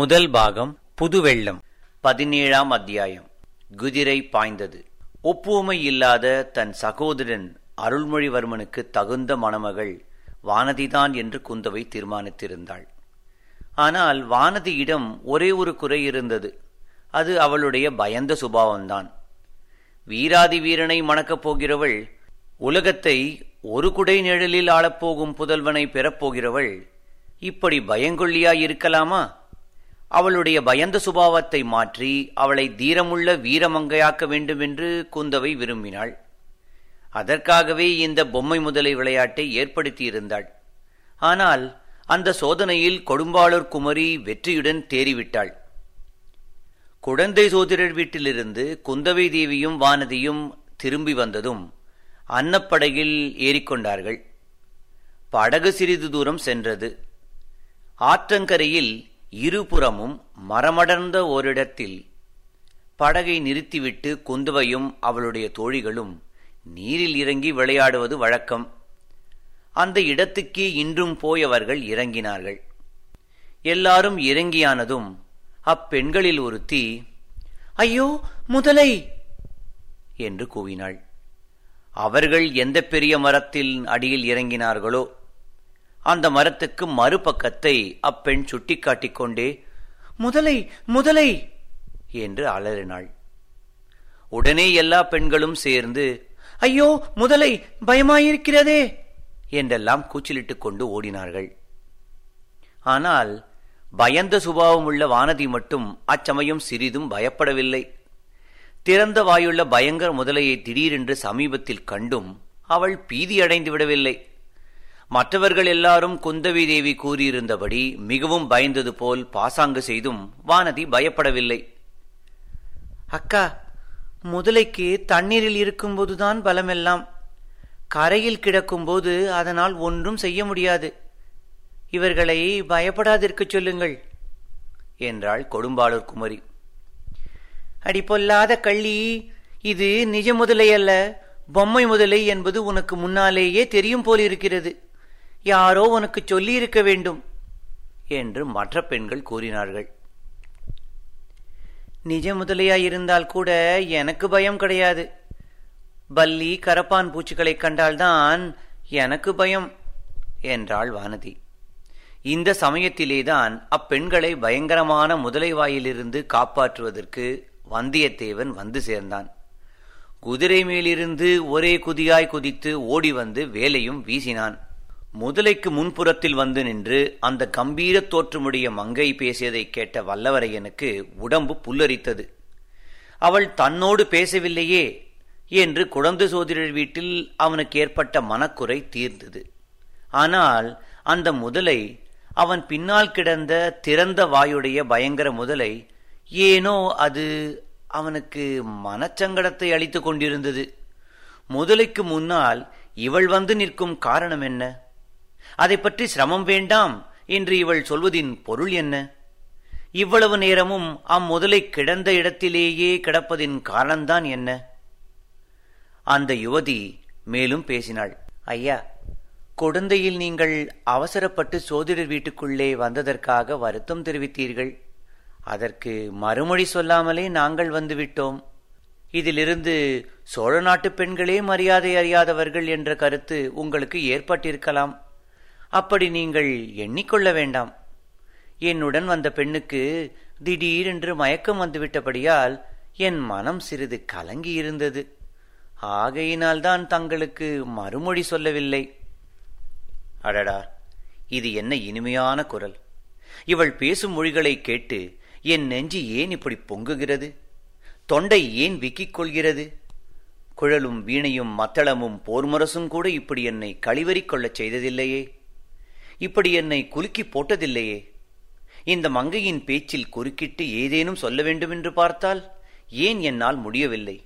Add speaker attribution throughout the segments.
Speaker 1: முதல் பாகம் புதுவெள்ளம் பதினேழாம் அத்தியாயம் குதிரை பாய்ந்தது ஒப்புமை இல்லாத தன் சகோதரன் அருள்மொழிவர்மனுக்கு தகுந்த மணமகள் வானதிதான் என்று குந்தவை தீர்மானித்திருந்தாள் ஆனால் வானதியிடம் ஒரே ஒரு குறை இருந்தது அது அவளுடைய பயந்த சுபாவம்தான் வீராதி வீரனை மணக்கப் போகிறவள் உலகத்தை ஒரு குடை நிழலில் ஆளப்போகும் புதல்வனை பெறப்போகிறவள் இப்படி பயங்கொள்ளியாய் இருக்கலாமா அவளுடைய பயந்த சுபாவத்தை மாற்றி அவளை தீரமுள்ள வீரமங்கையாக்க வேண்டுமென்று குந்தவை விரும்பினாள் அதற்காகவே இந்த பொம்மை முதலை விளையாட்டை ஏற்படுத்தியிருந்தாள் ஆனால் அந்த சோதனையில் கொடும்பாளூர் குமரி வெற்றியுடன் தேறிவிட்டாள் குழந்தை சோதரர் வீட்டிலிருந்து குந்தவை தேவியும் வானதியும் திரும்பி வந்ததும் அன்னப்படகில் ஏறிக்கொண்டார்கள் படகு சிறிது தூரம் சென்றது ஆற்றங்கரையில் இருபுறமும் மரமடர்ந்த ஓரிடத்தில் படகை நிறுத்திவிட்டு குந்துவையும் அவளுடைய தோழிகளும் நீரில் இறங்கி விளையாடுவது வழக்கம் அந்த இடத்துக்கே இன்றும் போயவர்கள் இறங்கினார்கள் எல்லாரும் இறங்கியானதும் அப்பெண்களில் ஒருத்தி ஐயோ முதலை என்று கூவினாள் அவர்கள் எந்த பெரிய மரத்தில் அடியில் இறங்கினார்களோ அந்த மரத்துக்கு மறுபக்கத்தை அப்பெண் சுட்டிக்காட்டிக் கொண்டே முதலை முதலை என்று அலறினாள் உடனே எல்லா பெண்களும் சேர்ந்து ஐயோ முதலை பயமாயிருக்கிறதே என்றெல்லாம் கூச்சலிட்டுக் கொண்டு ஓடினார்கள் ஆனால் பயந்த சுபாவம் உள்ள வானதி மட்டும் அச்சமயம் சிறிதும் பயப்படவில்லை திறந்த வாயுள்ள பயங்கர முதலையை திடீரென்று சமீபத்தில் கண்டும் அவள் பீதியடைந்து விடவில்லை மற்றவர்கள் எல்லாரும் குந்தவி தேவி கூறியிருந்தபடி மிகவும் பயந்தது போல் பாசாங்கு செய்தும் வானதி பயப்படவில்லை
Speaker 2: அக்கா முதலைக்கு தண்ணீரில் இருக்கும்போதுதான் பலமெல்லாம் கரையில் கிடக்கும்போது அதனால் ஒன்றும் செய்ய முடியாது இவர்களை பயப்படாதிருக்கச் சொல்லுங்கள் என்றாள் கொடும்பாளூர் குமரி
Speaker 3: அடி பொல்லாத கள்ளி இது நிஜ முதலை அல்ல பொம்மை முதலை என்பது உனக்கு முன்னாலேயே தெரியும் போலிருக்கிறது யாரோ உனக்கு சொல்லியிருக்க வேண்டும் என்று மற்ற பெண்கள் கூறினார்கள்
Speaker 4: நிஜ முதலையா இருந்தால் கூட எனக்கு பயம் கிடையாது பல்லி கரப்பான் பூச்சிகளை கண்டால்தான் எனக்கு பயம் என்றாள் வானதி
Speaker 1: இந்த சமயத்திலேதான் அப்பெண்களை பயங்கரமான முதலை வாயிலிருந்து காப்பாற்றுவதற்கு வந்தியத்தேவன் வந்து சேர்ந்தான் குதிரை மேலிருந்து ஒரே குதியாய் குதித்து ஓடி வந்து வேலையும் வீசினான் முதலைக்கு முன்புறத்தில் வந்து நின்று அந்த கம்பீர தோற்றமுடைய மங்கை பேசியதை கேட்ட வல்லவரையனுக்கு உடம்பு புல்லரித்தது அவள் தன்னோடு பேசவில்லையே என்று குழந்தை சோதரர் வீட்டில் அவனுக்கு ஏற்பட்ட மனக்குறை தீர்ந்தது ஆனால் அந்த முதலை அவன் பின்னால் கிடந்த திறந்த வாயுடைய பயங்கர முதலை ஏனோ அது அவனுக்கு மனச்சங்கடத்தை அளித்து கொண்டிருந்தது முதலைக்கு முன்னால் இவள் வந்து நிற்கும் காரணம் என்ன அதை பற்றி சிரமம் வேண்டாம் என்று இவள் சொல்வதின் பொருள் என்ன இவ்வளவு நேரமும் அம்முதலை கிடந்த இடத்திலேயே கிடப்பதின் காரணம்தான் என்ன அந்த யுவதி மேலும் பேசினாள் ஐயா குழந்தையில் நீங்கள் அவசரப்பட்டு சோதிடர் வீட்டுக்குள்ளே வந்ததற்காக வருத்தம் தெரிவித்தீர்கள் அதற்கு மறுமொழி சொல்லாமலே நாங்கள் வந்துவிட்டோம் இதிலிருந்து சோழ நாட்டு பெண்களே மரியாதை அறியாதவர்கள் என்ற கருத்து உங்களுக்கு ஏற்பட்டிருக்கலாம் அப்படி நீங்கள் எண்ணிக்கொள்ள வேண்டாம் என்னுடன் வந்த பெண்ணுக்கு திடீரென்று மயக்கம் வந்துவிட்டபடியால் என் மனம் சிறிது கலங்கி இருந்தது ஆகையினால்தான் தங்களுக்கு மறுமொழி சொல்லவில்லை அடடா இது என்ன இனிமையான குரல் இவள் பேசும் மொழிகளை கேட்டு என் நெஞ்சு ஏன் இப்படி பொங்குகிறது தொண்டை ஏன் விக்கிக் கொள்கிறது குழலும் வீணையும் மத்தளமும் போர்முரசும் கூட இப்படி என்னை கழிவறிக் கொள்ளச் செய்ததில்லையே இப்படி என்னை குலுக்கி போட்டதில்லையே இந்த மங்கையின் பேச்சில் குறுக்கிட்டு ஏதேனும் சொல்ல வேண்டுமென்று பார்த்தால் ஏன் என்னால் முடியவில்லை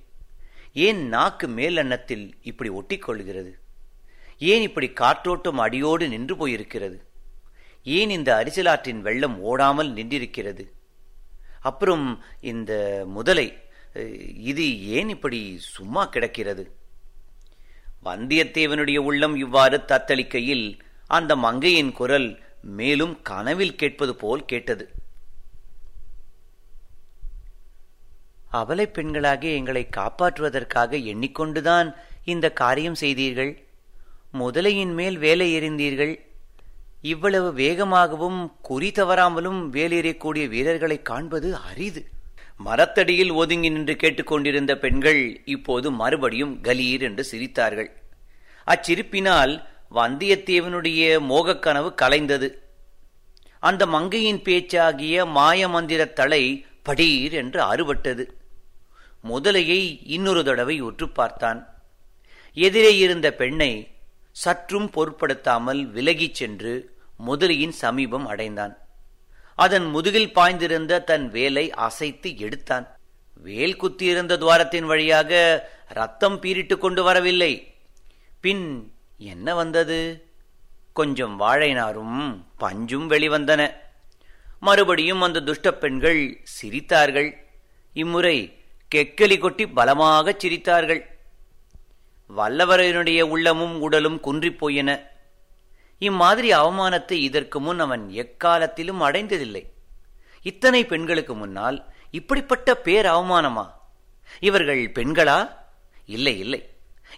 Speaker 1: ஏன் நாக்கு மேல் எண்ணத்தில் இப்படி ஒட்டிக்கொள்கிறது ஏன் இப்படி காற்றோட்டம் அடியோடு நின்று போயிருக்கிறது ஏன் இந்த அரிசலாற்றின் வெள்ளம் ஓடாமல் நின்றிருக்கிறது அப்புறம் இந்த முதலை இது ஏன் இப்படி சும்மா கிடக்கிறது வந்தியத்தேவனுடைய உள்ளம் இவ்வாறு தத்தளிக்கையில் அந்த மங்கையின் குரல் மேலும் கனவில் கேட்பது போல் கேட்டது அவலை பெண்களாக எங்களை காப்பாற்றுவதற்காக எண்ணிக்கொண்டுதான் இந்த காரியம் செய்தீர்கள் முதலையின் மேல் வேலை எறிந்தீர்கள் இவ்வளவு வேகமாகவும் குறி தவறாமலும் வேலேறக்கூடிய வீரர்களை காண்பது அரிது மரத்தடியில் ஒதுங்கி நின்று கேட்டுக்கொண்டிருந்த பெண்கள் இப்போது மறுபடியும் கலீர் என்று சிரித்தார்கள் அச்சிரிப்பினால் வந்தியத்தேவனுடைய மோகக்கனவு கலைந்தது அந்த மங்கையின் பேச்சாகிய மாயமந்திரத் தலை படீர் என்று அறுபட்டது முதலையை இன்னொரு தடவை உற்று பார்த்தான் எதிரே இருந்த பெண்ணை சற்றும் பொருட்படுத்தாமல் விலகிச் சென்று முதலியின் சமீபம் அடைந்தான் அதன் முதுகில் பாய்ந்திருந்த தன் வேலை அசைத்து எடுத்தான் வேல் குத்தியிருந்த துவாரத்தின் வழியாக ரத்தம் பீரிட்டு கொண்டு வரவில்லை பின் என்ன வந்தது கொஞ்சம் வாழைநாரும் பஞ்சும் வெளிவந்தன மறுபடியும் அந்த துஷ்ட பெண்கள் சிரித்தார்கள் இம்முறை கெக்கலி கொட்டி பலமாகச் சிரித்தார்கள் வல்லவரனுடைய உள்ளமும் உடலும் குன்றிப்போயின இம்மாதிரி அவமானத்தை இதற்கு முன் அவன் எக்காலத்திலும் அடைந்ததில்லை இத்தனை பெண்களுக்கு முன்னால் இப்படிப்பட்ட பேர் அவமானமா இவர்கள் பெண்களா இல்லை இல்லை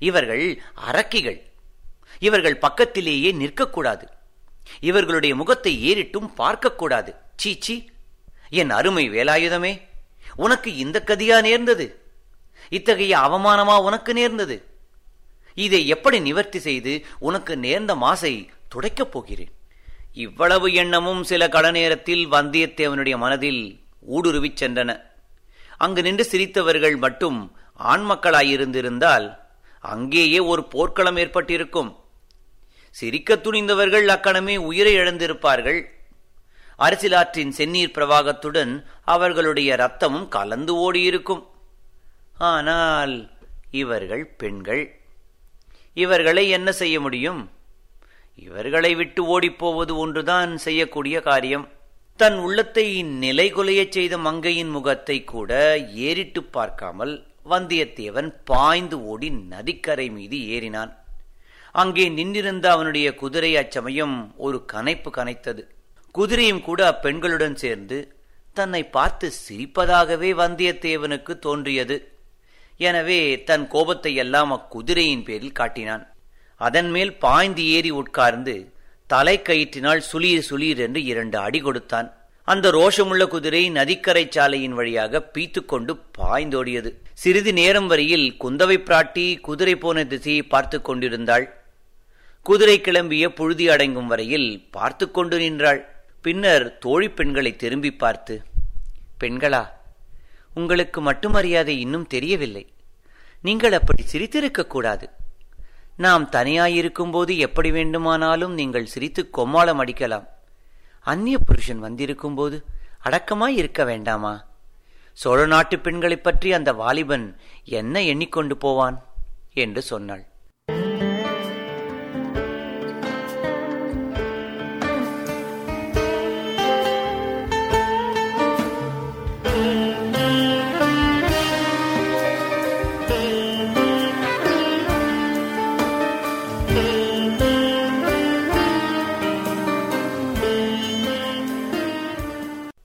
Speaker 1: இவர்கள் அரக்கிகள் இவர்கள் பக்கத்திலேயே நிற்கக்கூடாது இவர்களுடைய முகத்தை ஏறிட்டும் பார்க்கக்கூடாது சீச்சி என் அருமை வேலாயுதமே உனக்கு இந்த கதியா நேர்ந்தது இத்தகைய அவமானமா உனக்கு நேர்ந்தது இதை எப்படி நிவர்த்தி செய்து உனக்கு நேர்ந்த மாசை துடைக்கப் போகிறேன் இவ்வளவு எண்ணமும் சில கட நேரத்தில் வந்தியத்தேவனுடைய மனதில் ஊடுருவிச் சென்றன அங்கு நின்று சிரித்தவர்கள் மட்டும் ஆண்மக்களாயிருந்திருந்தால் அங்கேயே ஒரு போர்க்களம் ஏற்பட்டிருக்கும் சிரிக்க துணிந்தவர்கள் அக்கணமே உயிரை இழந்திருப்பார்கள் அரசிலாற்றின் செந்நீர் பிரவாகத்துடன் அவர்களுடைய ரத்தமும் கலந்து ஓடியிருக்கும் ஆனால் இவர்கள் பெண்கள் இவர்களை என்ன செய்ய முடியும் இவர்களை விட்டு ஓடிப்போவது ஒன்றுதான் செய்யக்கூடிய காரியம் தன் உள்ளத்தை நிலை கொலையச் செய்த மங்கையின் முகத்தை கூட ஏறிட்டு பார்க்காமல் வந்தியத்தேவன் பாய்ந்து ஓடி நதிக்கரை மீது ஏறினான் அங்கே நின்றிருந்த அவனுடைய குதிரை அச்சமயம் ஒரு கனைப்பு கனைத்தது குதிரையும் கூட அப்பெண்களுடன் சேர்ந்து தன்னை பார்த்து சிரிப்பதாகவே வந்தியத்தேவனுக்கு தோன்றியது எனவே தன் கோபத்தை எல்லாம் அக்குதிரையின் பேரில் காட்டினான் அதன் மேல் பாய்ந்து ஏறி உட்கார்ந்து தலை கயிற்றினால் சுளீர் சுளீர் என்று இரண்டு அடி கொடுத்தான் அந்த ரோஷமுள்ள குதிரை நதிக்கரை சாலையின் வழியாக பீத்துக்கொண்டு பாய்ந்தோடியது சிறிது நேரம் வரையில் குந்தவை பிராட்டி குதிரை போன திசையை பார்த்து கொண்டிருந்தாள் குதிரை கிளம்பிய புழுதி அடங்கும் வரையில் பார்த்து கொண்டு நின்றாள் பின்னர் தோழி பெண்களை திரும்பி பார்த்து பெண்களா உங்களுக்கு மட்டும் மரியாதை இன்னும் தெரியவில்லை நீங்கள் அப்படி சிரித்திருக்க கூடாது நாம் தனியாயிருக்கும் போது எப்படி வேண்டுமானாலும் நீங்கள் சிரித்து கொம்மாளம் அடிக்கலாம் அந்நிய புருஷன் வந்திருக்கும் போது அடக்கமாய் இருக்க வேண்டாமா சோழ நாட்டு பெண்களைப் பற்றி அந்த வாலிபன் என்ன எண்ணிக்கொண்டு போவான் என்று சொன்னாள்